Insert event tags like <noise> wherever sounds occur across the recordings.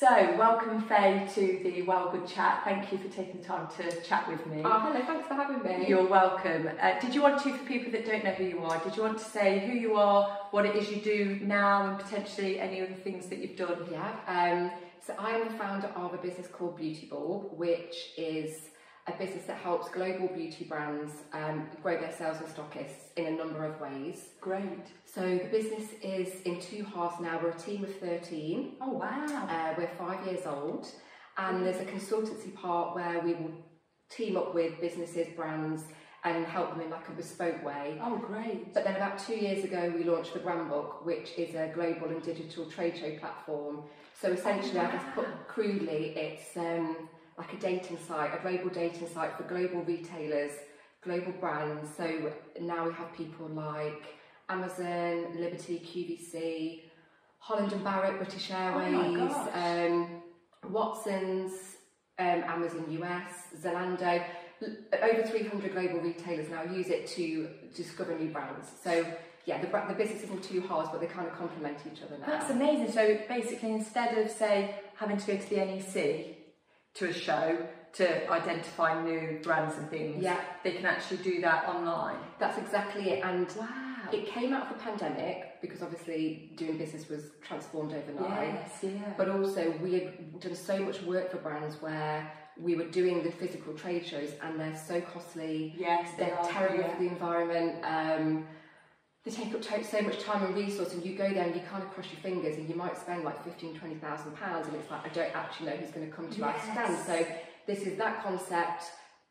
So, welcome Faye to the Well Good Chat. Thank you for taking the time to chat with me. Oh, hello, thanks for having me. You're welcome. Uh, did you want to, for people that don't know who you are, did you want to say who you are, what it is you do now, and potentially any other things that you've done? Yeah, um, so I am the founder of a business called Beauty Bulb, which is a business that helps global beauty brands um, grow their sales and stockists in a number of ways. Great. So the business is in two halves now. We're a team of 13. Oh, wow. Uh, we're five years old. And there's a consultancy part where we will team up with businesses, brands, and help them in like a bespoke way. Oh, great. But then about two years ago, we launched the Brand Book, which is a global and digital trade show platform. So essentially, Oh, I guess put crudely, it's um, like a dating site, a global dating site for global retailers, global brands. So now we have people like Amazon, Liberty, QVC, Holland and Barrett, British Airways, Oh my gosh. um, Watson's, um, Amazon US, Zalando. Over 300 global retailers now use it to discover new brands. So yeah, the, the business isn't too hard, but they kind of complement each other now. That's amazing. So, basically, instead of, say, having to go to the NEC to a show to identify new brands and things, Yeah. they can actually do that online. That's exactly it. And Wow. it came out of the pandemic because obviously doing business was transformed overnight. Yes, yeah. But also we had done so much work for brands where we were doing the physical trade shows and they're so costly. yes, they They're are, terrible yeah. for the environment. Um, they take up so much time and resource, and you go there and you kind of cross your fingers, and you might spend like fifteen, twenty thousand pounds, and it's like I don't actually know who's going to come to our stand. So this is that concept,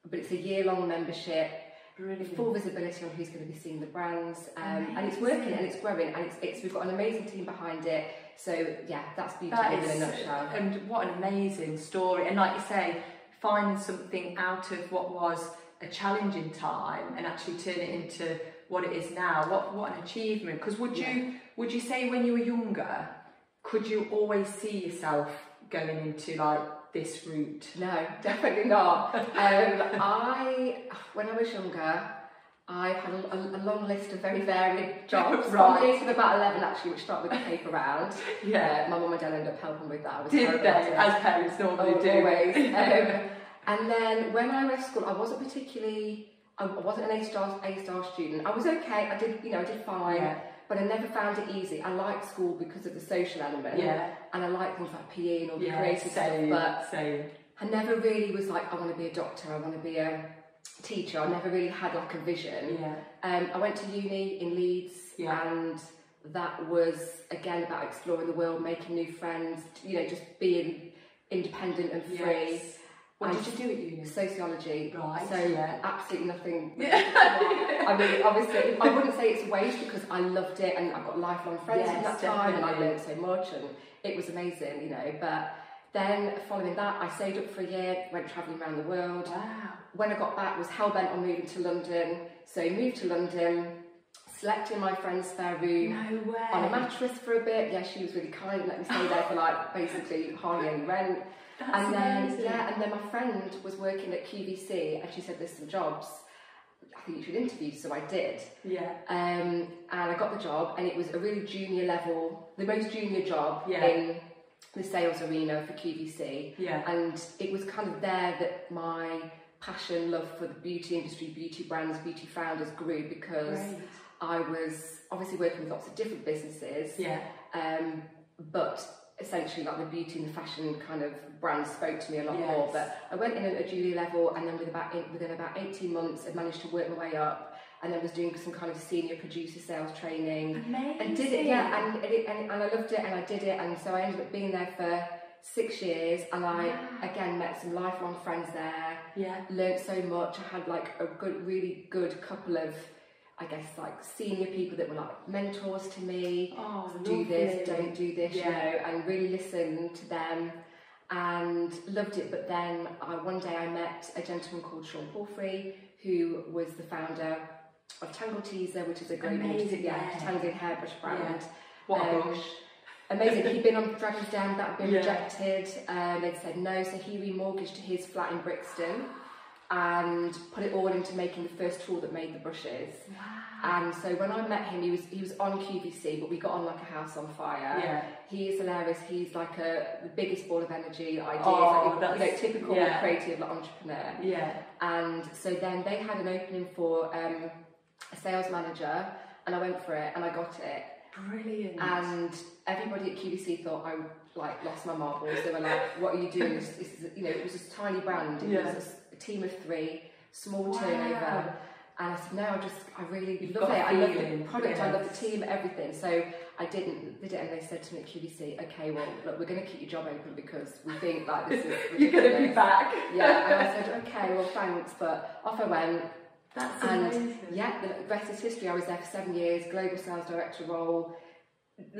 but it's a year-long membership. Brilliant. full visibility on who's going to be seeing the brands, um, and it's working and it's growing, and it's, it's we've got an amazing team behind it. So yeah, that's beauty That in a nutshell. and what an amazing story. And like you say, finding something out of what was a challenging time and actually turn it into what it is now. What what an achievement. Because would you would you say when you were younger, could you always see yourself going into like this route? No, <laughs> definitely not. um, I, when I was younger, I've had a, a, a long list of very varied <laughs> jobs. Right. From the age of about 11, actually, which started with the paper round. <laughs> Yeah. Uh, my mum and dad ended up helping with that. I was Did they, as parents normally Oh, do? always. Um, and then when I left school, I wasn't particularly, I wasn't an A star, A star student. I was okay. I did, you know, I did fine. Yeah. But I never found it easy. I liked school because of the social element. Yeah. And I liked things like PE and all the Yeah, creative same, stuff. But same. I never really was like, I want to be a doctor, I want to be a teacher. I never really had like a vision. Yeah. Um, I went to uni in Leeds Yeah. and that was again about exploring the world, making new friends, you know, just being independent and free. Yes. What And did you do at uni? Sociology. Right, So yeah. absolutely nothing. <laughs> Yeah. I mean, obviously, I wouldn't say it's a waste because I loved it and I've got lifelong friends from Yes, that time and I learned so much and it was amazing, you know. But then following that, I stayed up for a year, went travelling around the world. Wow. When I got back, was hell bent on moving to London. So moved to London, slept in my friend's spare room No on a mattress for a bit. Yeah, she was really kind let me stay there for like basically hardly any rent. That's and then amazing. yeah, and then my friend was working at QVC and she said there's some jobs. I think you should interview, so I did. Yeah. Um, and I got the job, and it was a really junior level, the most junior job Yeah. in the sales arena for QVC. Yeah. And it was kind of there that my passion, love for the beauty industry, beauty brands, beauty founders grew because Great. I was obviously working with lots of different businesses. Yeah. Um, but essentially, like the beauty and the fashion kind of brands spoke to me a lot Yes. more. But I went in at a junior level, and then with about within about eighteen months, I managed to work my way up, and then was doing some kind of senior producer sales training, Amazing. and did it. Yeah, and it, and, and I loved it, and I did it, and so I ended up being there for six years, and I Wow. again met some lifelong friends there Yeah. learned so much. I had like a good, really good couple of, I guess, like senior people that were like mentors to me. Oh, do this, don't do this, Yeah. you know, and really listened to them and loved it. But then I, one day I met a gentleman called Sean Palfrey, who was the founder of Tangle Teezer, which is a great Amazing, yeah, yeah. Tangled hairbrush brand. What a Um, brush. Amazing. He'd been on Dragon's Den, that had been <laughs> Yeah. rejected. Um, they'd said no, so he remortgaged his flat in Brixton and put it all into making the first tool that made the brushes. Wow. And so when I met him, he was he was on QVC, but we got on like a house on fire. Yeah. He is hilarious. He's like a the biggest ball of energy, ideas, Oh, like, you know, typical yeah. creative like, entrepreneur. Yeah. And so then they had an opening for um, a sales manager, and I went for it, and I got it. Brilliant. And everybody at QVC thought I like lost my marbles. They were like, "What are you doing?" This, this is, you know, it was this tiny brand. It Yeah. was a s- a, team of three, small Wow. turnover. And I said, "No, I just, I really You've love it. I love the product. I love the team, everything." So I didn't did it, and they said to me at QVC, "Okay, well, look, we're going to keep your job open because we think like this is <laughs> You're going to be back. Yeah, and I said, "Okay, well, thanks," but off I went. That's And amazing. yeah, the rest is history. I was there for seven years, global sales director role.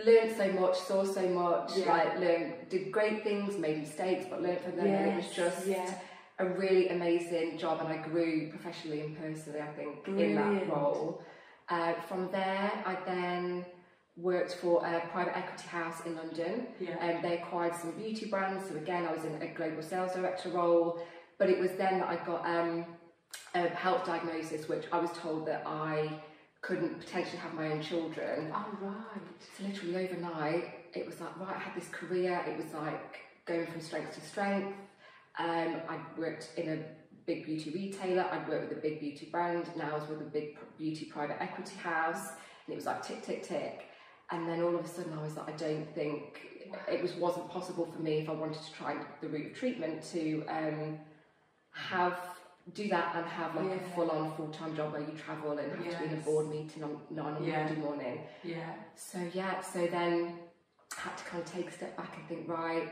Learned so much, saw so much, Yeah. like learned, did great things, made mistakes, but learned from them. and it was just yeah. A really amazing job, and I grew professionally and personally. I think in that role. Uh, from there, I then worked for a private equity house in London. Yeah. Um, they acquired some beauty brands, so again, I was in a global sales director role. But it was then that I got um, a health diagnosis, which I was told that I couldn't potentially have my own children. Oh, right. So literally overnight, it was like, right, I had this career. It was like going from strength to strength. Um, I worked in a big beauty retailer. I'd worked with a big beauty brand. Now I was with a big beauty private equity house. And it was like tick, tick, tick. And then all of a sudden I was like, I don't think it was wasn't possible for me if I wanted to try the route of treatment to um, have do that and have like Yeah. a full on full time job where you travel and have to be in a board meeting on nine on Yeah. Monday morning. Yeah. So yeah, so then I had to kind of take a step back and think, right,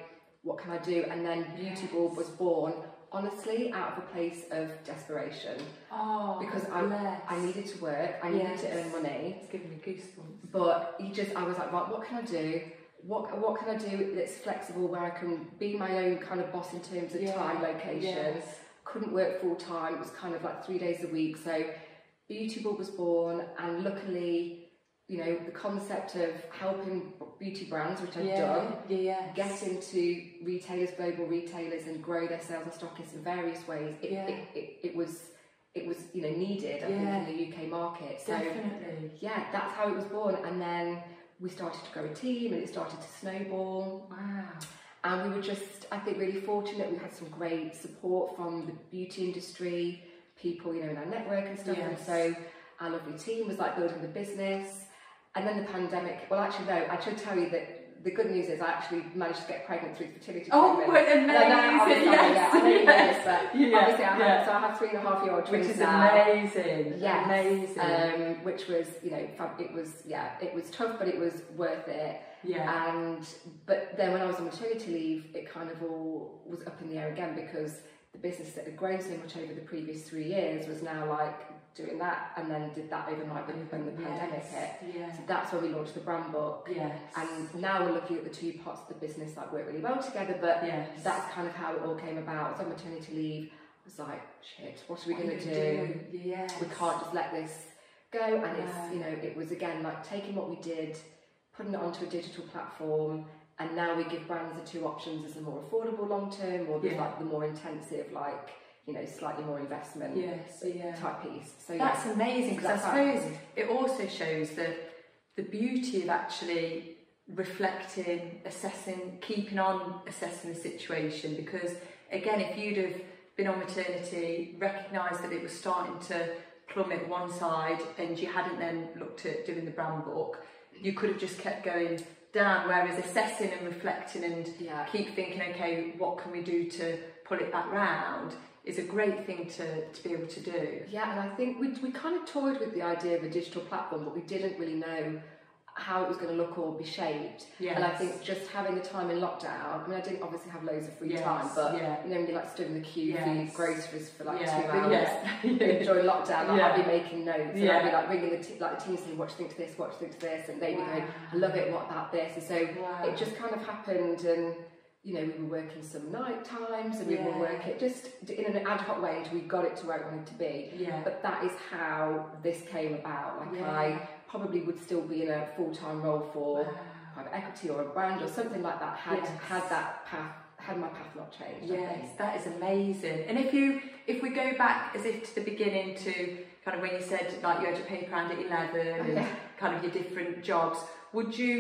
what can I do? And then Beauty Yes. Bulb was born, honestly, out of a place of desperation. Oh, Because I, bless. I needed to work, I needed to earn money, It's giving me goosebumps. but you just, I was like, right, what can I do? What, what can I do that's flexible where I can be my own kind of boss in terms of Yeah. time, location? Yes. Couldn't work full time, it was kind of like three days a week. So Beauty Bulb was born, and luckily, you know, the concept of helping beauty brands, which I've yeah. done, Yeah. Yeah. get into retailers, global retailers, and grow their sales and stockists in various ways. It, Yeah. it, it, it was it was you know needed I Yeah. think in the UK market. So Definitely. yeah, that's how it was born, and then we started to grow a team, and it started to snowball. Wow. And we were just, I think, really fortunate. We had some great support from the beauty industry, people, you know, in our network and stuff. And so our lovely team was like building the business. And then the pandemic, well, actually, no, I should tell you that the good news is I actually managed to get pregnant through fertility Oh, treatment. I amazing. Yes. yeah, I know this, but Yeah, obviously I have, yeah. so I have three and a half year old twins Which is now. amazing. Yes. Amazing. Um, which was, you know, it was, yeah, it was tough, but it was worth it. yeah. And but then when I was on maternity leave, it kind of all was up in the air again because the business that had grown so much over the previous three years was now like doing that, and then did that overnight when, when the pandemic hit. Yeah. So that's when we launched the brand book. Yes. And now we're looking at the two parts of the business that work really well together, but yes. that's kind of how it all came about. On maternity leave. I was like, shit, what are we going to do? Yes. we can't just let this go and No. it's you know it was again like taking what we did putting it onto a digital platform and now we give brands the two options as the more affordable long term or the Yeah. like the more intensive like you know slightly more investment Yes. Yeah. type piece so That's yeah amazing because I suppose it also shows the the beauty of actually reflecting, assessing, keeping on assessing the situation. Because again, if you'd have been on maternity, recognised that it was starting to plummet one side, and you hadn't then looked at doing the brand book, you could have just kept going down. Whereas assessing and reflecting and yeah keep thinking, okay, what can we do to pull it back round? Is a great thing to, to be able to do. yeah and I think we, we kind of toyed with the idea of a digital platform but we didn't really know how it was going to look or be shaped Yes. and I think just having the time in lockdown I mean I didn't obviously have loads of free Yes, time but yeah. you know when you like stood in the queue for Yes. groceries for like yeah, two hours yeah. <laughs> during lockdown, like, Yeah. I'd be making notes and I'd be like ringing the t- like the team saying, watch think to this? watch think to this?" And they'd be going, "I love it. What about this?" And so Wow. it just kind of happened, and you know, we were working some night times, and we were working just in an ad hoc way until we got it to where it wanted to be. yeah. But that is how this came about. Like Yeah. I probably would still be in a full time role for Wow. private equity or a brand or something like that had Yes. had that path had my path not changed. Yes, that is amazing. And if you if we go back as if to the beginning to kind of when you said like you had your paper round at eleven oh, and kind of your different jobs, would you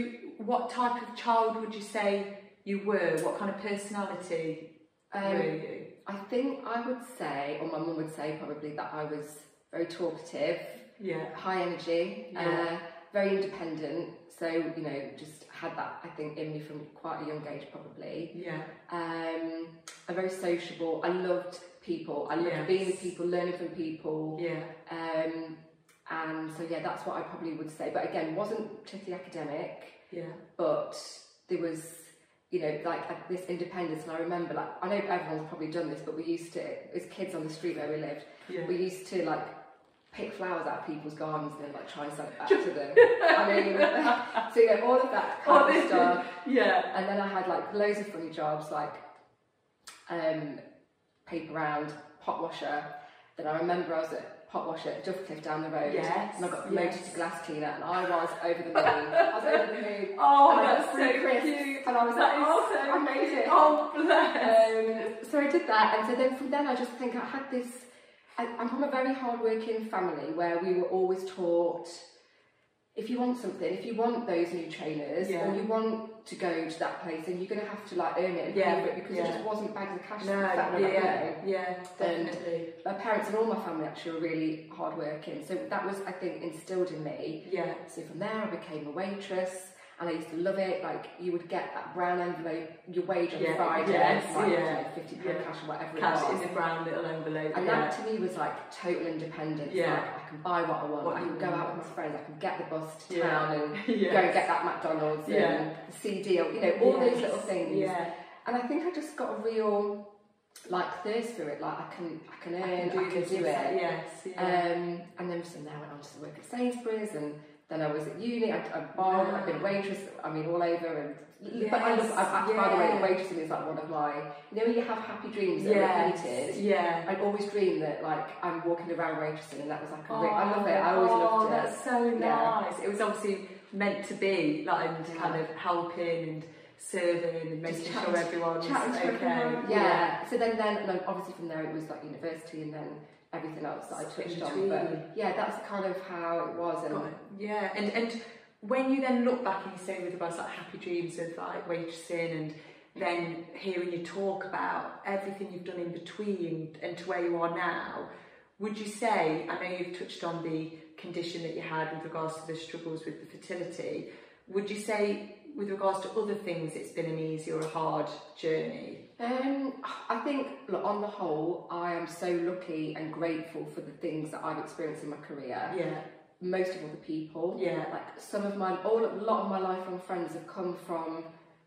what type of child would you say you were? What kind of personality were Um, you? I think I would say, or my mum would say probably that I was very talkative, Yeah. high energy, Yeah. uh, very independent. So you know, just had that I think in me from quite a young age probably. Yeah. Um, I'm very sociable. I loved people. I loved Yes. being with people, learning from people. Yeah. Um, and so yeah, that's what I probably would say. But again, wasn't particularly academic. Yeah. but there was you know like this independence and I remember like I know everyone's probably done this but we used to as kids on the street where we lived Yeah. we used to like pick flowers out of people's gardens and then like try and sell it back to them <laughs> I mean so you know all of that kind Oh, of stuff <laughs> Yeah. and then I had like loads of funny jobs like um paper round pot washer then I remember I was at pot washer at Duffcliffe down the road Yes, and I got promoted yes. to glass cleaner and I was over the moon I was over the moon <laughs> Oh, and that's so crisps, cute. And I was That like, oh, so I made it. Oh, bless. Um, so I did that, and so then from then I just think I had this. I, I'm from a very hard-working family where we were always taught. If you want something, if you want those new trainers, Yeah. or you want to go to that place, then you're going to have to like earn it and Yeah, pay for it because yeah. it just wasn't bags of cash. no, that felt like, yeah, yeah, And- definitely. My parents and all my family actually were really hardworking, so that was, I think, instilled in me. Yeah. So from there, I became a waitress, and I used to love it. Like you would get that brown envelope, your wage on Yeah, Friday, yes, like, yeah, know, fifty pound yeah. cash or whatever Cash it in was. the brown little envelope. And yeah. that to me was like total independence. Yeah. Like I can buy what I want. What I can go out with my friends. I can get the bus to town and <laughs> Yes. go and get that McDonald's and CD. Or, you know, all those little things. Yeah. And I think I just got a real like thirst for it. Like I can, I can earn, I can do, this, it. Yes. Yeah. Um, and then from there I went on to work at Sainsbury's and then I was at uni, I, I barred, I've been a waitress, I mean all over and but I love, I, I, by the way, yeah. waitressing is like one of my, you know when you have happy dreams that are yes. repeated? Yeah. I'd always dream that like I'm walking around waitressing and that was like a re- I love it, I always oh, loved it. that's so Yeah. nice. It was obviously meant to be, like, and Yeah. kind of helping and serving and making sure everyone's okay. everyone. Yeah. So then, then, and then obviously from there it was like university and then everything else that I touched on. But yeah, that's kind of how it was. And Got it. Yeah, and and when you then look back and you say with to like happy dreams of like waitressing and then hearing you talk about everything you've done in between and to where you are now, would you say, I know you've touched on the condition that you had with regards to the struggles with the fertility, would you say with regards to other things it's been an easy or a hard journey? Um, I think, look, on the whole, I am so lucky and grateful for the things that I've experienced in my career. Yeah, Most of all the people. yeah, Like some of my, all a lot of my lifelong friends have come from,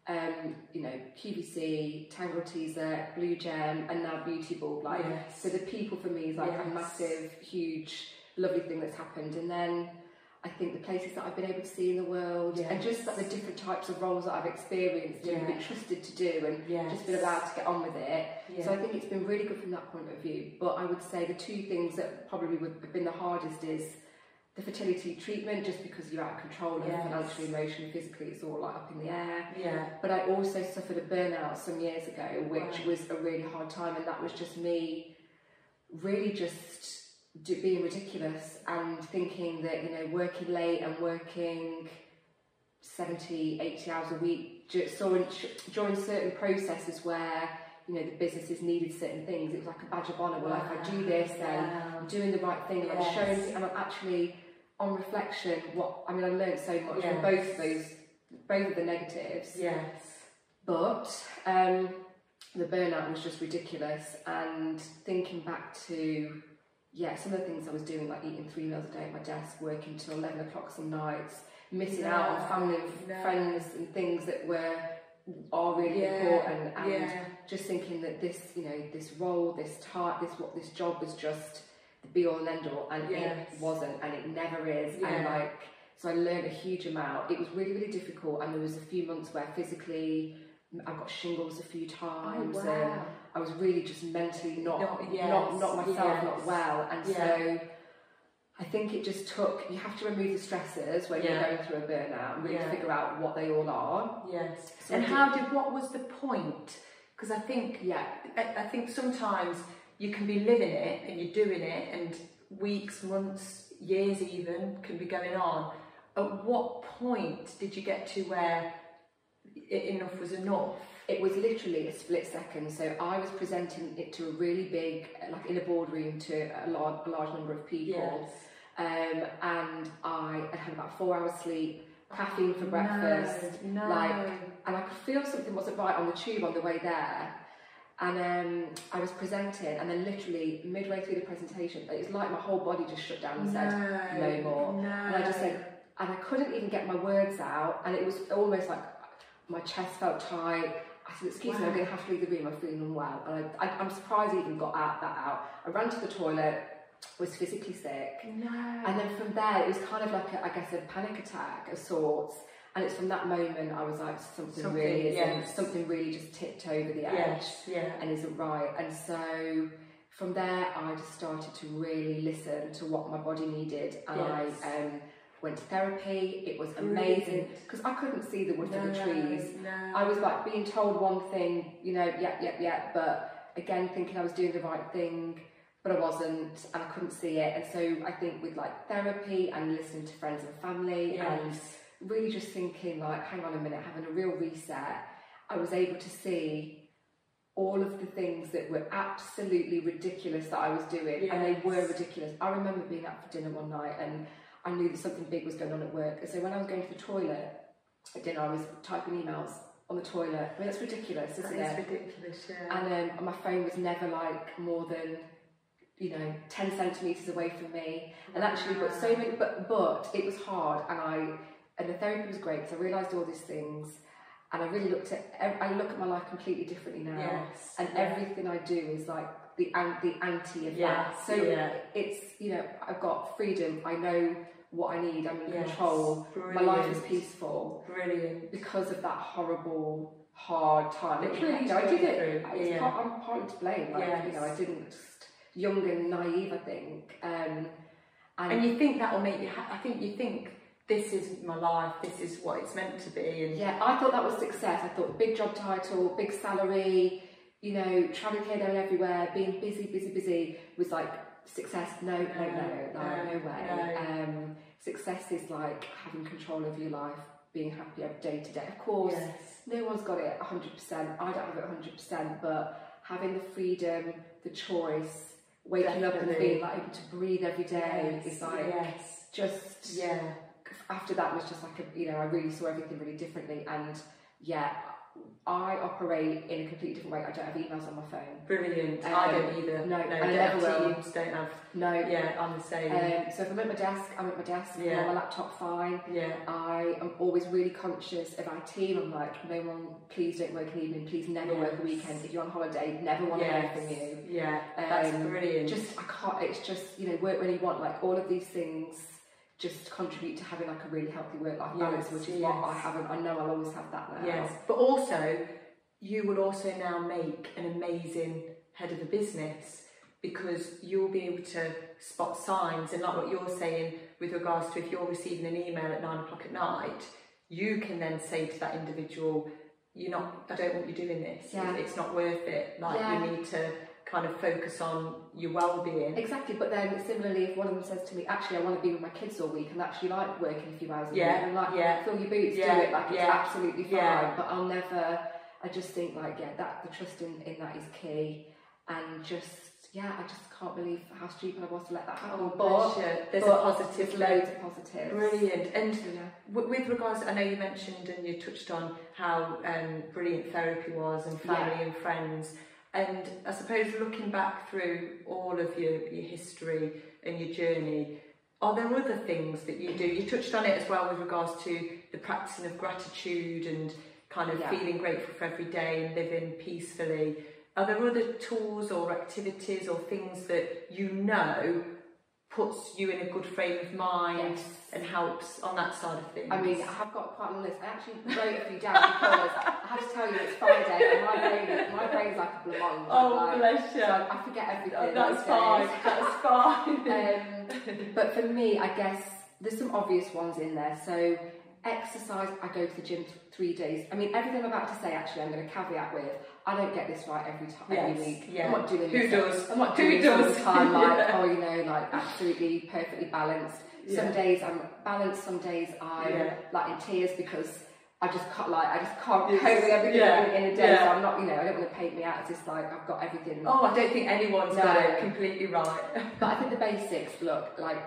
um, you know, QVC, Tangle Teezer, Blue Gem, and now Beauty Bulb. Like, yes. so the people for me is like a massive, huge, lovely thing that's happened. And then I think the places that I've been able to see in the world, and just like the different types of roles that I've experienced and been trusted to do, and yes. just been allowed to get on with it. So I think it's been really good from that point of view. But I would say the two things that probably would have been the hardest is the fertility treatment, just because you're out of control and financially, emotionally, physically, it's all like up in the air. yeah, But I also suffered a burnout some years ago, which was a really hard time, and that was just me really just being ridiculous and thinking that, you know, working late and working 70, 80 hours a week ju- so in, during certain processes where, you know, the businesses needed certain things, it was like a badge of honour. Well, if I do this, then Wow. I'm doing the right thing, and I'm showing, and I'm actually, on reflection, what I mean, I learned so much from both of those, both of the negatives. yes. But um, the burnout was just ridiculous, and thinking back to yeah, some of the things I was doing, like eating three meals a day at my desk, working till eleven o'clock some nights, missing out on family and no. friends and things that were are really Yeah, important, and yeah. just thinking that this, you know, this role, this type, this what this job was just the be all and end all, and Yes. it wasn't, and it never is, and like so I learned a huge amount. It was really really difficult, and there was a few months where physically I got shingles a few oh, times, Oh, and wow. I was really just mentally not Not- yes, not not myself, yes. not well, and Yeah. so. I think it just took. You have to remove the stressors when Yeah. you're going through a burnout and really Yeah. figure out what they all are. Yes. So and how did what was the point? Because I think Yeah, I, I think sometimes you can be living it and you're doing it, and weeks, months, years even can be going on. At what point did you get to where enough was enough? It was literally a split second. So I was presenting it to a really big, like in a boardroom, to a large, a large number of people. Um, and I had had about four hours sleep, caffeine for breakfast, No, no. like- and I could feel something wasn't right on the tube on the way there. And um, I was presenting, and then literally midway through the presentation, it was like my whole body just shut down and said, "No more." No. And I just said, and I couldn't even get my words out, and it was almost like my chest felt tight. I said, "Excuse me, I'm going to have to leave the room. I'm feeling unwell." And I, I, I'm surprised I even got out, that out. I ran to the toilet, was physically sick, no. and then from there it was kind of like a, I guess a panic attack of sorts. And it's from that moment I was like, something, Something, really isn't, yes. something really just tipped over the edge yes, yeah. and isn't right. And so from there, I just started to really listen to what my body needed, and Yes. I um, went to therapy. It was amazing because I couldn't see the wood for the trees. No. I was like being told one thing, you know, yep, yep, yep, but again thinking I was doing the right thing, but I wasn't, and I couldn't see it. And so I think with like therapy and listening to friends and family and really just thinking like hang on a minute having a real reset i was able to see all of the things that were absolutely ridiculous that i was doing and they were ridiculous i remember being out for dinner one night and i knew that something big was going on at work and so when i was going to the toilet at dinner i was typing emails on the toilet i mean that's ridiculous isn't is it It's ridiculous, yeah. and um, my phone was never like more than you know 10 centimeters away from me and actually but so many but but it was hard and i and the therapy was great because i realized all these things and i really looked at i look at my life completely differently now yes. and yeah. everything i do is like the the anti of that so yeah. it's you know i've got freedom i know what i need i'm in Yes. control my life is peaceful Brilliant. because of that horrible hard time. Literally, you know, I did it. It's yeah. part, I'm partly to blame. Like, you know, I didn't just young and naive. I think. Um, and, And you think that will make you. Ha- I think you think this is my life. This is what it's meant to be. And yeah, I thought that was success. I thought big job title, big salary. You know, traveling here, there, and everywhere, being busy, busy, busy was like success. No, no, no, no, no, no, way. no. Um, success is like having control of your life, being happy day to day. Of course, yes. no one's got it 100%. I don't have it 100%, but having the freedom, the choice, waking up and Definitely. being like able to breathe every day yes. is like yes. just Yeah. after that was just like a you know I really saw everything really differently and yeah I operate in a completely different way I don't have emails on my phone Brilliant. Um, I don't either. no, no. I don't never have will. Teams. Don't have. no Yeah, I'm the same. um, so if I'm at my desk I'm at my desk I'm Yeah. on my laptop fine yeah. I am always really conscious of team. I'm like, no one, please don't work an evening, please never work a weekend. If you're on holiday, never want to hear Yes. from you. Yeah. That's Um, brilliant. Just, I can't, it's just, you know, work when you want. Like, all of these things just contribute to having like a really healthy work life balance, Yes, which is what. I haven't, I know I'll always have that now. Yes, but also you will also now make an amazing head of a business because you'll be able to spot signs and like what you're saying with regards to if you're receiving an email at nine o'clock at night, you can then say to that individual, "You're not. I don't want you doing this. Yeah. It's not worth it. Like Yeah. you need to kind of focus on your well-being." Exactly, but then similarly, if one of them says to me, "Actually, I want to be with my kids all week and actually like working a few hours a Yeah, week," I'm like, yeah. "Fill your boots, Yeah, do it." Like it's absolutely fine. yeah. But I'll never. I just think like yeah, that the trust in, in that is key, and just yeah, I just can't believe how stupid I was to let that happen. Oh, but. There's but a positive loads of positives. Brilliant. And yeah. W- With regards, I know you mentioned and you touched on how um, brilliant therapy was and family and friends. And I suppose looking back through all of your, your history and your journey, are there other things that you do? You touched on it as well with regards to the practicing of gratitude and kind of Yeah. feeling grateful for every day and living peacefully. Are there other tools or activities or things that you know puts you in a good frame of mind Yes. and helps on that side of things? I mean, I have got quite a list. I actually wrote a few down because I have to tell you it's Friday and my brain, my brain's like a blancmange. Oh, like, bless you. so I forget everything. Oh, that's fine. That's fine. <laughs> um, but for me, I guess there's some obvious ones in there. So exercise, I go to the gym th- three days. I mean, everything I'm about to say, actually, I'm going to caveat with. I don't get this right every time, Yes, every week. yeah. I'm not doing Who this. does? I'm not Who doing this all does? the time. <laughs> Like, Yeah. oh, you know, like absolutely perfectly balanced. Some Yeah. days I'm balanced. Some days I'm Yeah. like in tears because I just can't like I just can't cope with everything yeah, in, a day. So. I'm not, you know, I don't want to paint me out as just like I've got everything. Oh, I don't think anyone's got No. it completely right. <laughs> But I think the basics. Look, like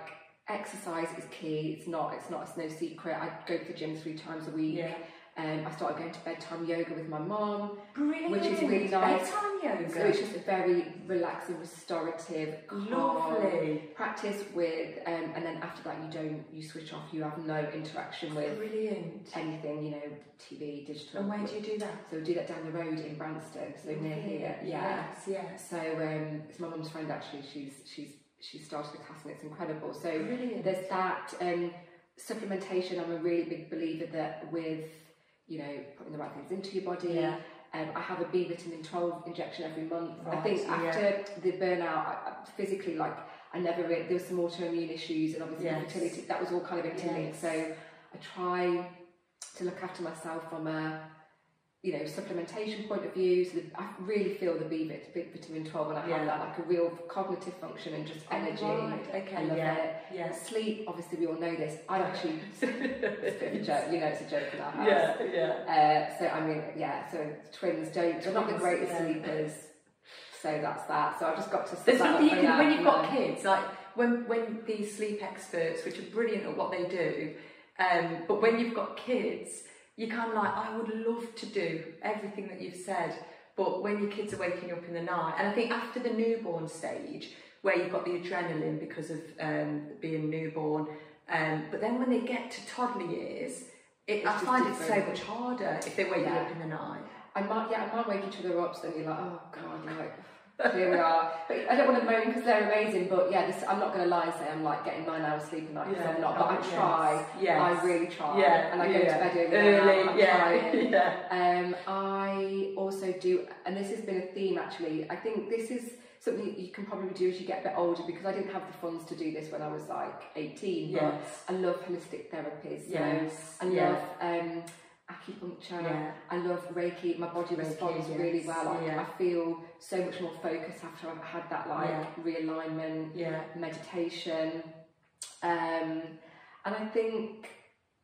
exercise is key. It's not. It's not. It's no secret. I go to the gym three times a week. Yeah. Um, I started going to bedtime yoga with my mom. Brilliant. Which is really nice. Bedtime yoga. So it's just a very relaxing, restorative, Lovely. practice with, um, and then after that you don't, you switch off. You have no interaction with Brilliant. anything, you know, TV, digital. And where do you do that? So we do that down the road in Branston, so near here. Yeah. Yes, yes. So um, it's my mum's friend actually. She's she's she started a class and it's incredible. So Brilliant. there's that um, supplementation. I'm a really big believer that with you know putting the right things into your body. Yeah. Um, I have a B vitamin 12 injection every month. I Right, think yeah. after the burnout, I, I, physically, like I never re- there was some autoimmune issues and obviously Yes. fertility. That was all kind of interlinked. Yes. So I try to look after myself from a you know supplementation point of view. So I really feel the B vit- vit- vitamin 12 when I Yeah. have that, like a real cognitive function and just energy. Oh, right. Okay. I love yeah. it. Yes. Sleep, obviously, we all know this. I actually, <laughs> it's a bit of a joke, you know, it's a joke in our house. Yeah. Yeah. Uh, so I mean, yeah. So twins don't. They're not the greatest yeah. sleepers. So that's that. So I've just got to. There's something you can when you've got know. kids, like when when these sleep experts, which are brilliant at what they do, um, but when you've got kids, you kind of like, I would love to do everything that you've said, but when your kids are waking up in the night, and I think after the newborn stage, where you've got the adrenaline because of um, being newborn, um, but then when they get to toddler years, it, I find it so much harder if they wake waking Yeah. up in the night. I might, yeah, I might wake each other up, so you're like, oh god, like here we are. But I don't want to moan because they're amazing. But yeah, this, I'm not going to lie and say I'm like getting nine hours sleep a night because I'm not. But I oh, try. Yes. I really try. Yeah, And I go to bed early. I'm yeah, trying. <laughs> yeah. Um, I also do, and this has been a theme actually. I think this is something you can probably do as you get a bit older because I didn't have the funds to do this when I was like 18. But Yes. I love holistic therapies. So Yes. I yeah. love um, acupuncture. Yeah. I love Reiki. My body Reiki, responds yes, really well. I, yeah. I feel so much more focused after I've had that like Yeah. realignment, Yeah. meditation. Um, and I think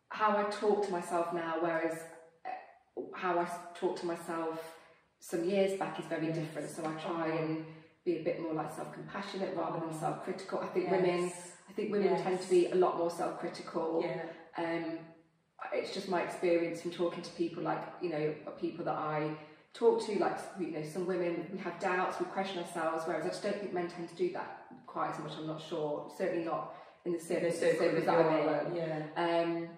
how I talk to myself now, whereas how I talk to myself some years back is very Yes. different. So I try and be a bit more like self-compassionate rather than Oh. self-critical. I think Yes. women, I think women tend to be a lot more self-critical. Um, it's just my experience from talking to people like you know people that I talk to, like you know some women we have doubts, we question ourselves, whereas I just don't think men tend to do that quite as much. I'm not sure, certainly not in the circle circles that I'm in. Yeah. Um,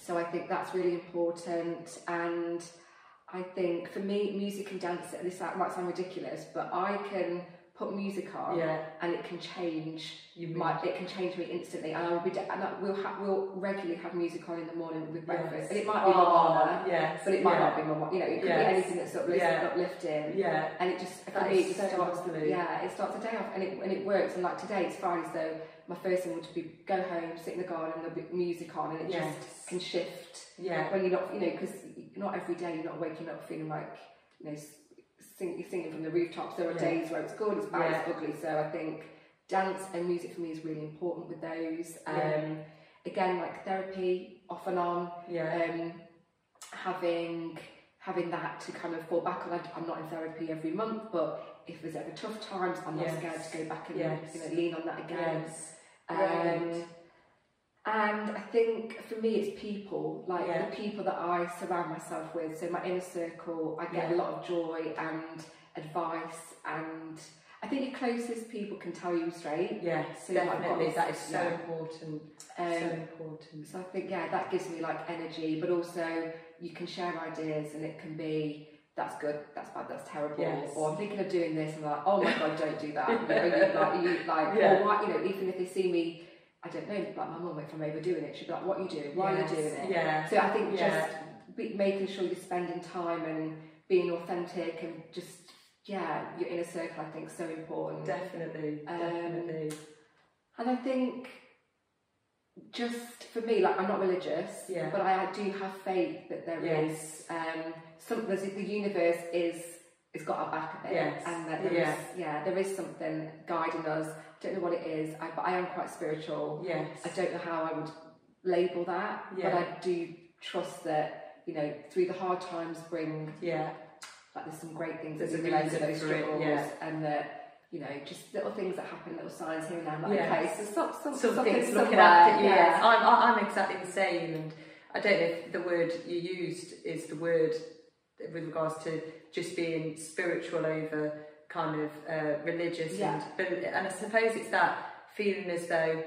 so I think that's really important, and I think for me, music and dance. This might sound ridiculous, but I can put music on, Yeah. and it can change You my, it can change me instantly, and I will be. And I, we'll ha- we'll regularly have music on in the morning with breakfast, and it might be oh, Moana, Yes. but it might yeah. not be Moana. You know, it could Yes. be anything that's uplifting, Yeah. uplifting, Yeah. and it just for me it so starts. Yeah, it starts a day off, and it and it works. And like today, it's Friday, so my first thing would be go home, sit in the garden, and there'll be music on, and it Yes. just can shift Yeah. when you're not, you know, because not every day you're not waking up feeling like, you know, you're singing from the rooftops. There are Yeah. days where it's good, it's bad, Yeah. it's ugly. So I think dance and music for me is really important with those. Um, Yeah. Again, like therapy, off and on, Yeah. um, having having that to kind of fall back on. I'm not in therapy every month, but if there's ever tough times, I'm not Yes. scared to go back and Yes. you know, lean on that again. Yes. Um, Right. And I think for me, it's people, like Yeah. the people that I surround myself with. So my inner circle, I get Yeah. a lot of joy and advice, and I think your closest people can tell you straight. Yeah, So got Definitely. That is so yeah. important. so Um, important. so I think yeah, that gives me like energy, but also you can share ideas, and it can be. That's good. That's bad. That's terrible. Yes. Or I'm thinking of doing this, and I'm like, oh my god, don't do that. You know, you, like, you, like, <laughs> Yeah. or why, you know, even if they see me, I don't know, like my mum, if I'm overdoing it, she'd be like, what are you doing? Why Yes. are you doing it? Yeah. So I think Yeah. just be, making sure you're spending time and being authentic and just yeah, your inner circle I think is so important. Definitely. Um, Definitely. And I think just for me, like I'm not religious, Yeah. but I do have faith that there is Yes. um, some the universe is has got our back a bit, Yes. and that there is, yeah, there is something guiding us. I don't know what it is, I, but I am quite spiritual. Yes. I don't know how I would label that, Yeah. but I do trust that you know through the hard times bring Yeah. like there's some great things There's that we learn those it, struggles, yeah. and that you know just little things that happen, little signs here and there. Like, Yes. okay, so some, some, Something's something looking somewhere, after you. yeah. Yes, I'm, I'm exactly the same, and I don't know if the word you used is the word with regards to just being spiritual over kind of uh, religious, Yeah. and but, and I suppose it's that feeling as though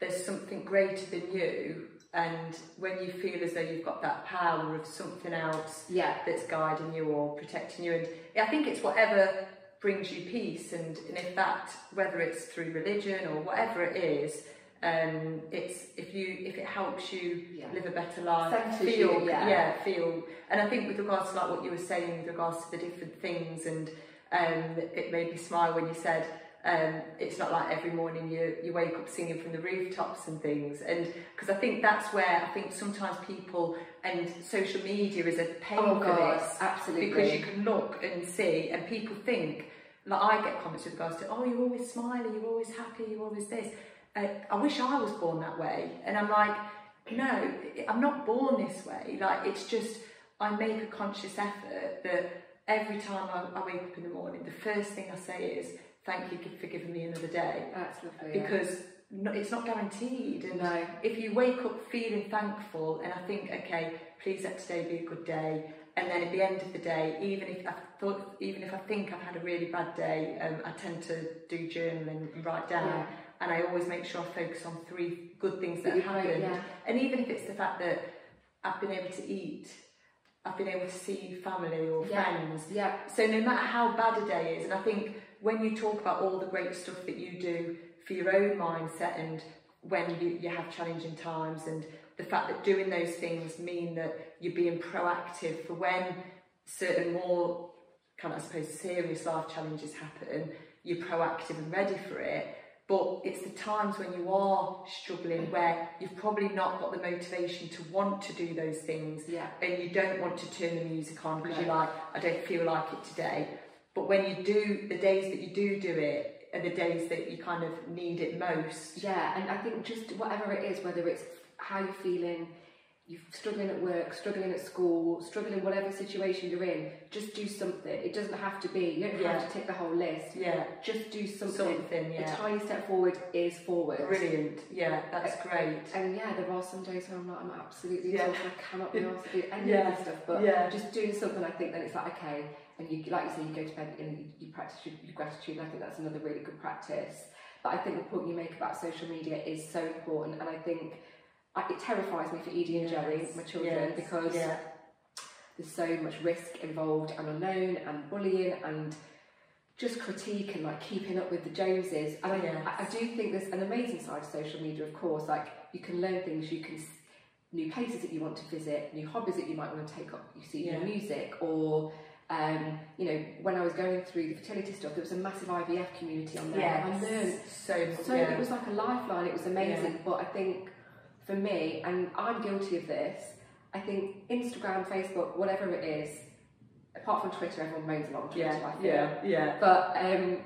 there's something greater than you, and when you feel as though you've got that power of something else yeah, that's guiding you or protecting you. And I think it's whatever brings you peace, and, and if that, whether it's through religion or whatever it is, um, it's if you if it helps you Yeah. live a better life, feel you, yeah. feel. And I think with regards to like what you were saying with regards to the different things, and um, it made me smile when you said. Um, it's not like every morning you, you wake up singing from the rooftops and things and because I think that's where I think sometimes people and social media is a pain oh for god, this absolutely. because you can look and see, and people think, like I get comments with regards to, oh, you're always smiling, you're always happy, you're always this. Uh, I wish I was born that way. And I'm like, no, I'm not born this way. Like, it's just, I make a conscious effort that every time I, I wake up in the morning, the first thing I say is, thank you for giving me another day. Yeah. Because no, it's not guaranteed. And no, if you wake up feeling thankful and I think, okay, please let today be a good day, and then at the end of the day, even if I thought, even if I think I've had a really bad day, um, I tend to do journaling and write down, Yeah. and I always make sure I focus on three good things that That have happened, yeah. and even if it's the fact that I've been able to eat, I've been able to see family or Yeah. friends, yeah, so no matter how bad a day is, and I think when you talk about all the great stuff that you do for your own mindset and when you, you have challenging times and the fact that doing those things mean that you're being proactive for when certain more kind of I suppose serious life challenges happen, you're proactive and ready for it. But it's the times when you are struggling where you've probably not got the motivation to want to do those things yeah, and you don't want to turn the music on because No. you're like, I don't feel like it today. But when you do, the days that you do do it are the days that you kind of need it most. yeah. And I think just whatever it is, whether it's how you're feeling, you're struggling at work, struggling at school, struggling whatever situation you're in, just do something. It doesn't have to be. You don't Yeah. have to tick the whole list. Yeah, Just do something. something, A yeah. tiny step forward is forward. Brilliant, yeah, that's great. And yeah, there are some days where I'm like, I'm absolutely Yeah. exhausted. I cannot be asked to do any Yeah. of this stuff. But Yeah. just doing something, I think then it's like okay, and you like you say, you go to bed and you, you practice your, your gratitude. And I think that's another really good practice. But I think the point you make about social media is so important, and I think I, it terrifies me for Edie and Jerry, my children, Yes, because yeah, there's so much risk involved and unknown and bullying and just critique and like keeping up with the Joneses. And I, Yes. I, I do think there's an amazing side to social media, of course. Like you can learn things, you can new places that you want to visit, new hobbies that you might want to take up. You see Yeah. new music or. Um, you know, when I was going through the fertility stuff, there was a massive IVF community on there. and I learned so so yeah. it was like a lifeline. It was amazing. But I think for me, and I'm guilty of this. I think Instagram, Facebook, whatever it is, apart from Twitter, everyone moans along Twitter. yeah, I feel. yeah, yeah, But um,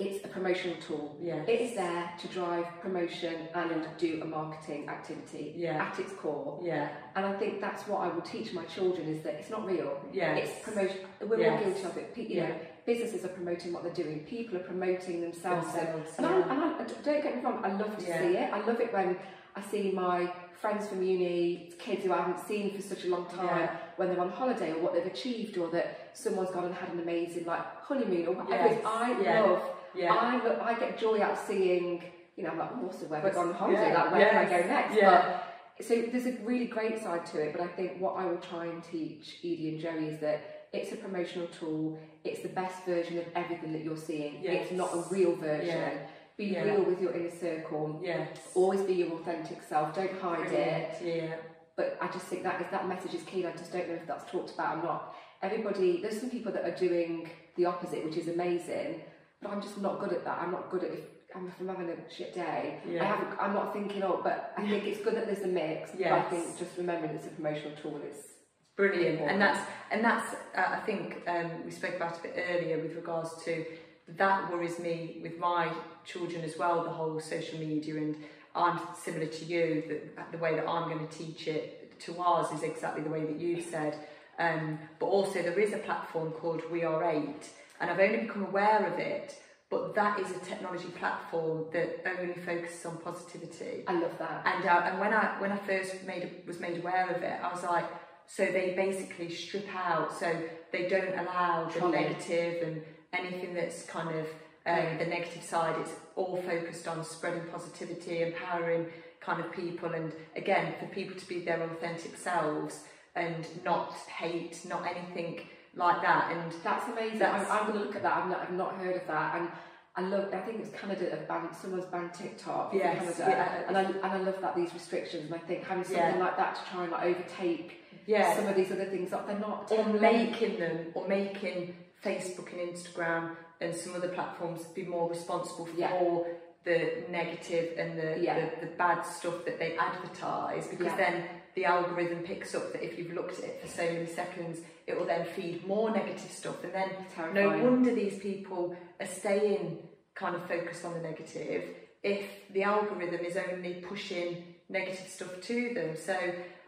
it's a promotional tool. yeah. It is there to drive promotion and do a marketing activity Yeah. at its core. Yeah, And I think that's what I will teach my children is that it's not real. yeah, It's promotion. We're all guilty of it. Pe- You Yeah. know, businesses are promoting what they're doing. People are promoting themselves. themselves. and, yeah. I, and I, don't get me wrong, I love to Yeah. see it. I love it when I see my friends from uni, kids who I haven't seen for such a long time, Yeah. when they're on holiday or what they've achieved, or that someone's gone and had an amazing like honeymoon or whatever. Yes. I love. yeah. I look, I get joy out of seeing. You know, I'm like, oh, also where we've gone on holiday, yeah, like where can I go next? yeah. But so there's a really great side to it, but I think what I will try and teach Edie and Joey is that it's a promotional tool. It's the best version of everything that you're seeing. Yes. It's not a real version. Yeah. Be Yeah. real with your inner circle. Yes. Always be your authentic self. Don't hide it. Yeah. But I just think that if that message is key, I just don't know if that's talked about or not. Everybody, there's some people that are doing the opposite, which is amazing. But I'm just not good at that. I'm not good at if I'm, if I'm having a shit day. I Yeah. haven't, I'm not thinking, oh, but I think it's good that there's a mix. But I think just remembering it's a promotional tool is Brilliant, and that's and that's uh, I think um, we spoke about a bit earlier with regards to that worries me with my children as well. The whole social media, and I'm similar to you that the way that I'm going to teach it to ours is exactly the way that you've said. Um, but also there is a platform called We Are Eight, and I've only become aware of it. But that is a technology platform that only focuses on positivity. I love that. And uh, and when I when I first made was made aware of it, I was like, so they basically strip out, so they don't allow the Trolley. negative and anything that's kind of um, the negative side. It's all focused on spreading positivity, empowering kind of people, and again for people to be their authentic selves and not hate, not anything like that. And That's amazing. That's- I'm, I'm going to look at that. I've not, I've not heard of that. And I love. I think it's Canada have banned. Someone's banned TikTok. in Yes, Canada. yeah. And I and I love that these restrictions. And I think having something Yeah. like that to try and like overtake yeah, some of these other things that they're not. or making them or making Facebook and Instagram and some other platforms be more responsible for Yeah. the negative and the, Yeah. the, the bad stuff that they advertise because Yeah. then the algorithm picks up that if you've looked at it for so many seconds it will then feed more negative stuff and then no wonder these people are staying kind of focused on the negative if the algorithm is only pushing negative stuff to them. So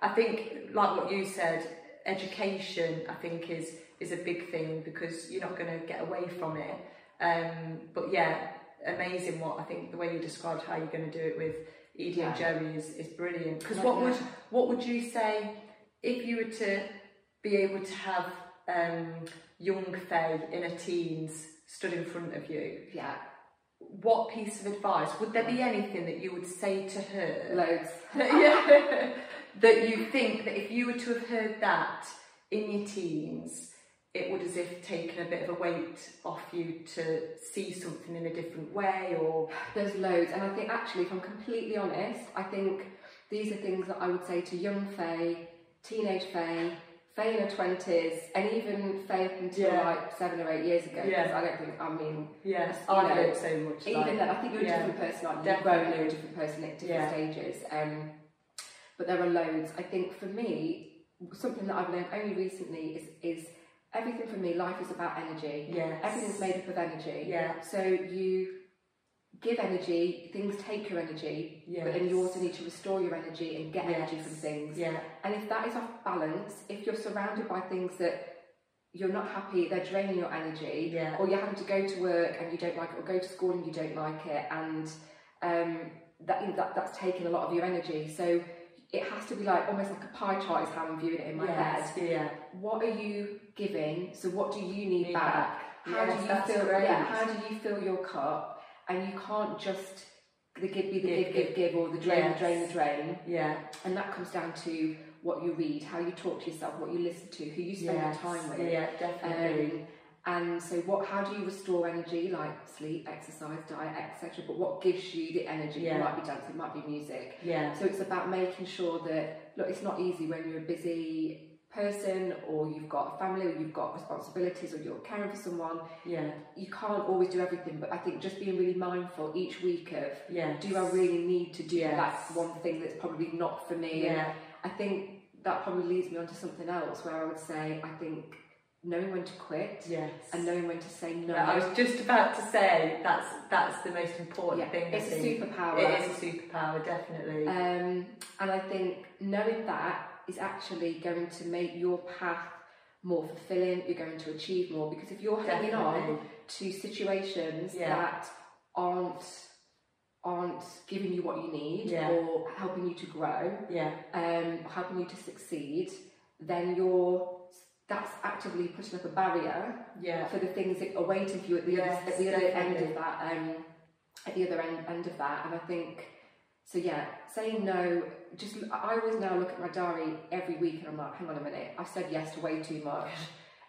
I think, like what you said, education I think is is a big thing because you're not going to get away from it. Um, but yeah, amazing what I think the way you described how you're going to do it with Edie and Yeah. Jerry is, is brilliant. Because what would what would you say if you were to be able to have um, young Faye in a teens stood in front of you? Yeah, What piece of advice would there be anything that you would say to her? loads. <laughs> that, yeah, <laughs> that you think that if you were to have heard that in your teens, it would as if taken a bit of a weight off you to see something in a different way, or There's loads, and I think actually, if I'm completely honest, I think these are things that I would say to young Faye, teenage Faye, Faye in her twenties, and even Faye up until Yeah. like seven or eight years ago. Because Yeah. I don't think, I mean, yes, I've know, learned so much. even like- then, I think you're a yeah. different person. Like you've grown, Definitely. you're a different person at different Yeah. stages. Um, but there are loads. I think for me, something that I've learned only recently is is everything for me. Life is about energy. yes. Everything's made up of energy. Yeah. So you give energy, things take your energy, Yes. but then you also need to restore your energy and get energy from things. Yeah. And if that is off balance, if you're surrounded by things that you're not happy, they're draining your energy, Yeah. or you're having to go to work and you don't like it, or go to school and you don't like it, and um, that, that that's taking a lot of your energy. So it has to be like almost like a pie chart is how I'm viewing it in my yes. head. Yeah. What are you giving? So what do you need, Need back? How Yes, do you fill? great. Yeah, how do you fill your cup? And you can't just the give, be the Give, give, give, give, or the drain, Yes. the drain, the drain. Yeah. And that comes down to what you read, how you talk to yourself, what you listen to, who you spend yes. your time with. Yeah. Definitely. Um, and so, what? How do you restore energy, like sleep, exercise, diet, etc. But what gives you the energy? Yeah. It might be dance, it might be music. yeah. So it's about making sure that look, it's not easy when you're busy person, or you've got a family, or you've got responsibilities, or you're caring for someone. Yeah. You can't always do everything. But I think just being really mindful each week of Yeah. do I really need to do Yes. that one thing that's probably not for me? And Yeah. I think that probably leads me on to something else where I would say I think knowing when to quit Yes. and knowing when to say no. I was just about to say that's that's the most important yeah, thing. It's a superpower. It is a superpower, definitely. Um, and I think knowing that is actually going to make your path more fulfilling. You're going to achieve more because if you're hanging on to situations Yeah. that aren't aren't giving you what you need Yeah. or helping you to grow, Yeah, um, helping you to succeed, then you're that's actively putting up a barrier yeah, for the things that are waiting for you at the Yes, other, at the other end of that. Um, at the other end, end of that, and I think so. Yeah, saying no. Just I always now look at my diary every week, and I'm like, hang on a minute, I said yes to way too much.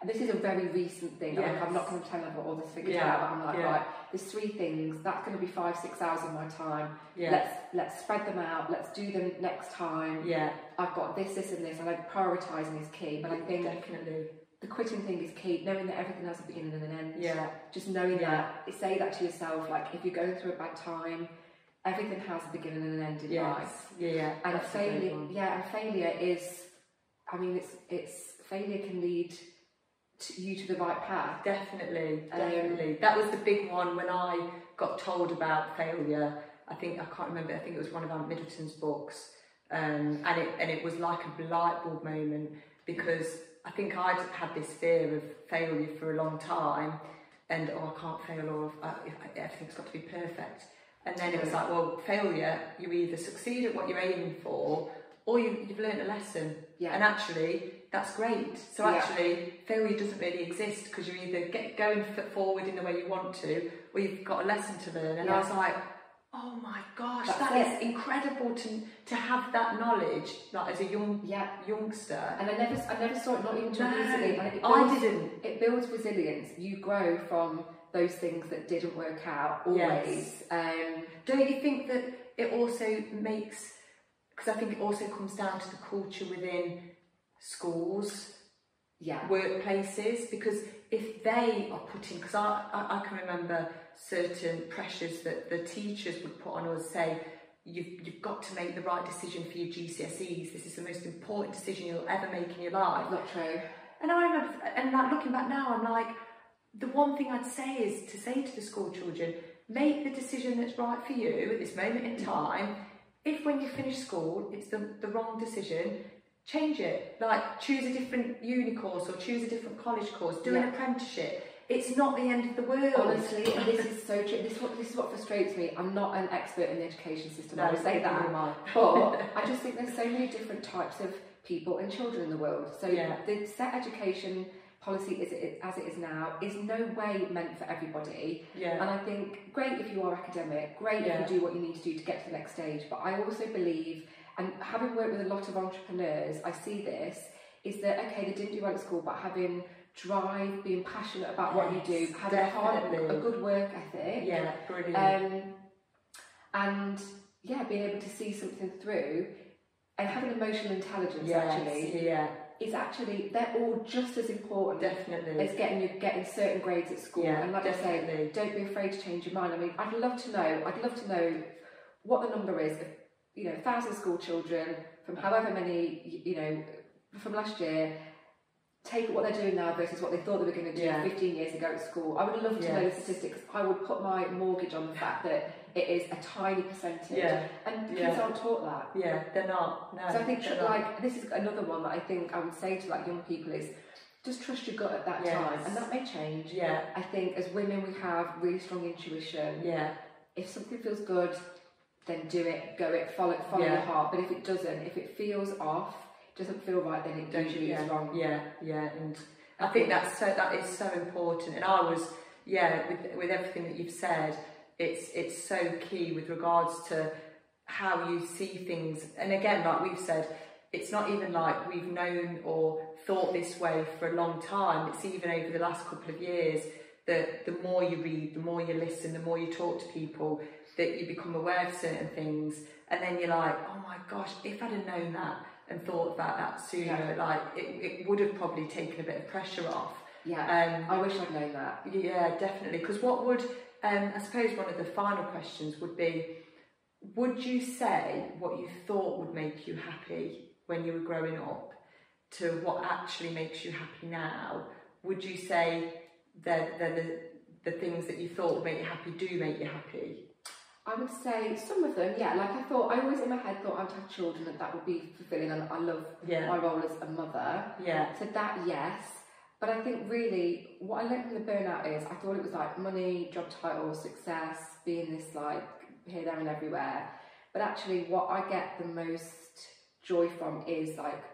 And this is a very recent thing. Like, I'm not going to tell them all this figured Yeah, out, but I'm like, yeah. right, there's three things. That's going to be five, six hours of my time. yeah, Let's let's spread them out. Let's do them next time. yeah. I've got this, this, and this, and like prioritising is key. But I think definitely. the quitting thing is key. Knowing that everything has a beginning and an end. Yeah, Just knowing that, say that to yourself. Like if you're going through a bad time, everything has a beginning and an end in life. yes, yeah, yeah. And failure, yeah, and failure is. I mean, it's it's failure can lead to you to the right path. Definitely, Um, definitely. that was the big one when I got told about failure. I think I can't remember. I think it was one of Ant Middleton's books, um, and it and it was like a light bulb moment because I think I'd had this fear of failure for a long time, and oh, I can't fail, or uh, everything's got to be perfect. And then it was like, well, failure. You either succeed at what you're aiming for, or you, you've learned a lesson. Yeah. And actually, that's great. So Yeah. actually, failure doesn't really exist because you're either get going forward in the way you want to, or you've got a lesson to learn. And I was like, oh my gosh, That's that is it. incredible to to have that knowledge, like as a young Yeah. youngster. And I never, I never saw it not even till No, recently. It I didn't. It builds resilience. You grow from those things that didn't work out always. Um, Don't you think that it also makes? Because I think it also comes down to the culture within schools. yeah. workplaces because if they are putting because I, I, I can remember certain pressures that the teachers would put on us say you've, you've got to make the right decision for your GCSEs this is the most important decision you'll ever make in your life Not true. and I remember and like looking back now I'm like the one thing I'd say is to say to the school children make the decision that's right for you at this moment in mm-hmm. time if when you finish school it's the, the wrong decision change it like choose a different uni course or choose a different college course do an apprenticeship it's not the end of the world Honestly, this is so true. This is what this is what frustrates me. I'm not an expert in the education system. I will say that. am I. But <laughs> I just think there's so many different types of people and children in the world. So Yeah. the set education policy as it, as it is now is no way meant for everybody. yeah And I think great if you are academic, great Yeah. if you do what you need to do to get to the next stage. But I also believe, and having worked with a lot of entrepreneurs, I see this is that okay, they didn't do well at school, but having drive, being passionate about what you do, having a hard, a good work ethic, yeah brilliant um, and yeah, being able to see something through and having emotional intelligence yes, actually yeah is actually they're all just as important definitely as getting you getting certain grades at school. Yeah, and like I definitely. say, don't be afraid to change your mind. I mean, I'd love to know. I'd love to know what the number is of you know thousand school children from however many you know from last year. Take what they're doing now versus what they thought they were going to do Yeah. 15 years ago at school. I would love to know the statistics. I would put my mortgage on the fact that it is a tiny percentage, Yeah, and kids yeah. aren't taught that. yeah they're not no So I think not. like this is another one that I think I would say to like young people is just trust your gut at that Yes. time, and that may change. yeah I think as women we have really strong intuition. yeah If something feels good, then do it, go it, follow it, follow Yeah. your heart. But if it doesn't, if it feels off, doesn't feel right, then it don't usually yeah, is wrong. Yeah, yeah, and I think that's so that is so important. And I was, yeah, with with everything that you've said, it's it's so key with regards to how you see things. And again, like we've said, it's not even like we've known or thought this way for a long time. It's even over the last couple of years that the more you read, the more you listen, the more you talk to people, that you become aware of certain things, and then you're like, oh my gosh, if I'd have known that and thought about that sooner, Yeah. like it, it would have probably taken a bit of pressure off. Yeah. Um, I wish I'd known that. yeah, definitely. Because what would, um, I suppose, one of the final questions would be would you say what you thought would make you happy when you were growing up to what actually makes you happy now? Would you say that that the, the things that you thought would make you happy do make you happy? I would say some of them, yeah. Like I thought, I always in my head thought I'd have children and that would be fulfilling, and I love Yeah, my role as a mother. yeah, So that, yes. But I think really what I learned from the burnout is I thought it was like money, job title, success, being this like here, there, and everywhere. But actually, what I get the most joy from is like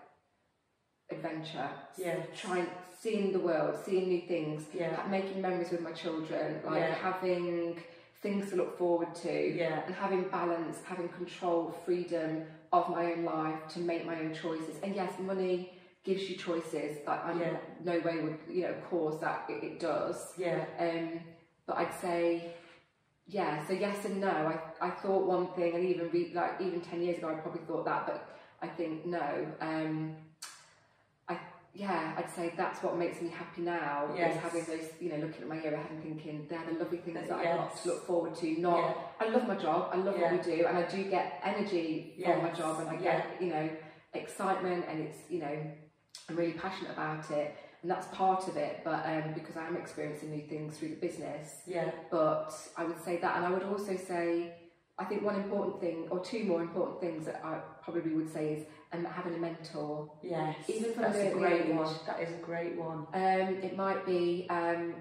adventure. Yeah. Trying, seeing the world, seeing new things, yeah, ha- making memories with my children, like Yeah. having things to look forward to yeah, and having balance, having control, freedom of my own life to make my own choices. And yes, money gives you choices. Like I Yeah. no way would you know, of course that it, it does. yeah, Um, but I'd say yeah. So yes and no. I I thought one thing, and even re- like even ten years ago, I probably thought that, but I think no. Um, I yeah, I'd say that's what makes me happy now. Yes. Is having those, you know, looking at my year ahead and thinking they're the lovely things that I've Yes. got to look forward to. Not yeah, I love my job. I love Yeah. what we do, and I do get energy from my job, and I get you know excitement, and it's you know I'm really passionate about it, and that's part of it. But um, because I am experiencing new things through the business, Yeah. but I would say that, and I would also say, I think one important thing, or two more important things that I probably would say is um, having a mentor. Yes. Even from That's a great age. one. That is a great one. Um, it might be um,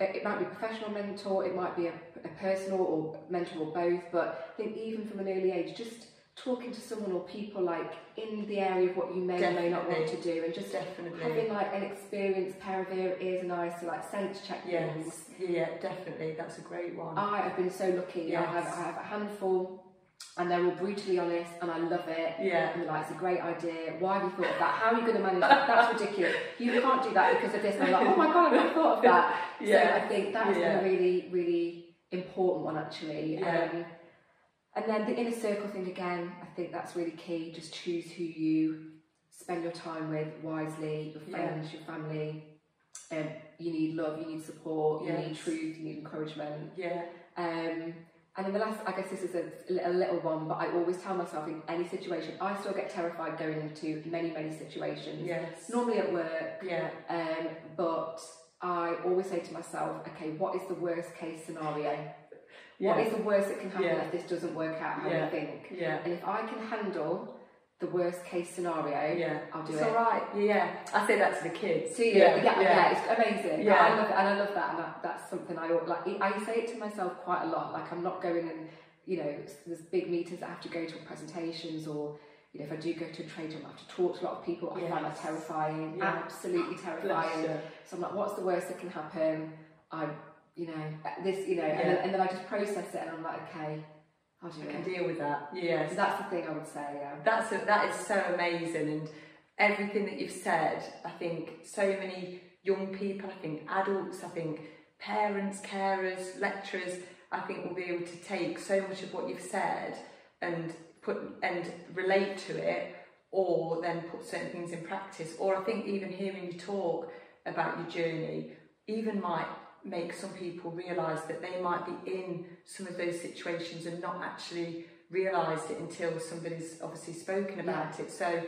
it might be a professional mentor, it might be a, a personal or mentor or both. But I think even from an early age, just talking to someone or people like in the area of what you may or may not want to do, and just Definitely. having like an experienced pair of ear, ears and eyes to like sense check things. Yeah, definitely. That's a great one. I have been so lucky. I have I have a handful, and they're all brutally honest, and I love it. Yeah. And like, it's a great idea. Why have you thought of that? How are you going to manage that? That's ridiculous. You can't do that because of this. And I'm like, oh my god, I never thought of that. Yeah. So I think that's Yeah. been a really, really important one actually. Yeah. Um, and then the inner circle thing again, I think that's really key. Just choose who you spend your time with wisely. Your Yeah. friends, your family. Um, you need love. You need support. You need truth. You need encouragement. Yeah. Um, and then the last, I guess this is a, a little one, but I always tell myself in any situation, I still get terrified going into many, many situations. Yes. Normally at work, Yeah. um, but I always say to myself, okay, what is the worst case scenario? Yeah. What is the worst that can happen Yeah. if this doesn't work out how Yeah. I think? Yeah. And if I can handle the worst case scenario, Yeah. I'll do it's it. all right. Yeah. I say that to the kids. See, yeah, yeah, yeah, it's amazing. Yeah. I love it, and I love that, and that, that's something I like. I say it to myself quite a lot. Like I'm not going and you know, there's big meetings I have to go to, presentations, or you know, if I do go to a trade show, I have to talk to a lot of people. I find that terrifying, Yeah. absolutely terrifying. So I'm like, what's the worst that can happen? I, you know, uh, this, you know, and, then, and then I just process it, and I'm like, okay, I'll do I can deal with that. Yes. So that's the thing I would say. Yeah. That's a, that is so amazing, and everything that you've said. I think so many young people. I think adults. I think parents, carers, lecturers. I think will be able to take so much of what you've said and put and relate to it, or then put certain things in practice. Or I think even hearing you talk about your journey, even might make some people realise that they might be in some of those situations and not actually realised it until somebody's obviously spoken about it. So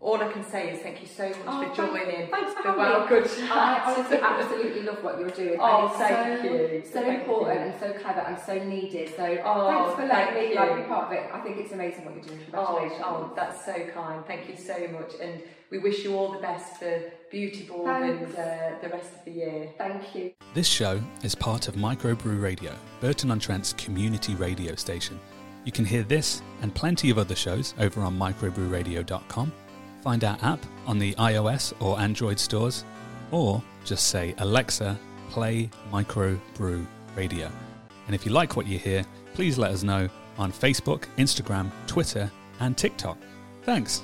all I can say is thank you so much Oh, for joining thanks for the Well. Good I Chat. honestly absolutely love what you're doing. Oh, thank so, you. So Thank important you. and so clever and so needed. So Oh, thanks for letting thank me like, you. be part of it. I think it's amazing what you're doing. Oh, oh Congratulations. oh, that's so kind. Thank you so much. And we wish you all the best for Beauty Bulb Thanks. and uh, the rest of the year. Thank you. This show is part of Microbrew Radio, Burton on Trent's community radio station. You can hear this and plenty of other shows over on microbrewradio.com. Find our app on the iOS or Android stores, or just say, Alexa, play Microbrew Radio. And if you like what you hear, please let us know on Facebook, Instagram, Twitter, and TikTok. Thanks.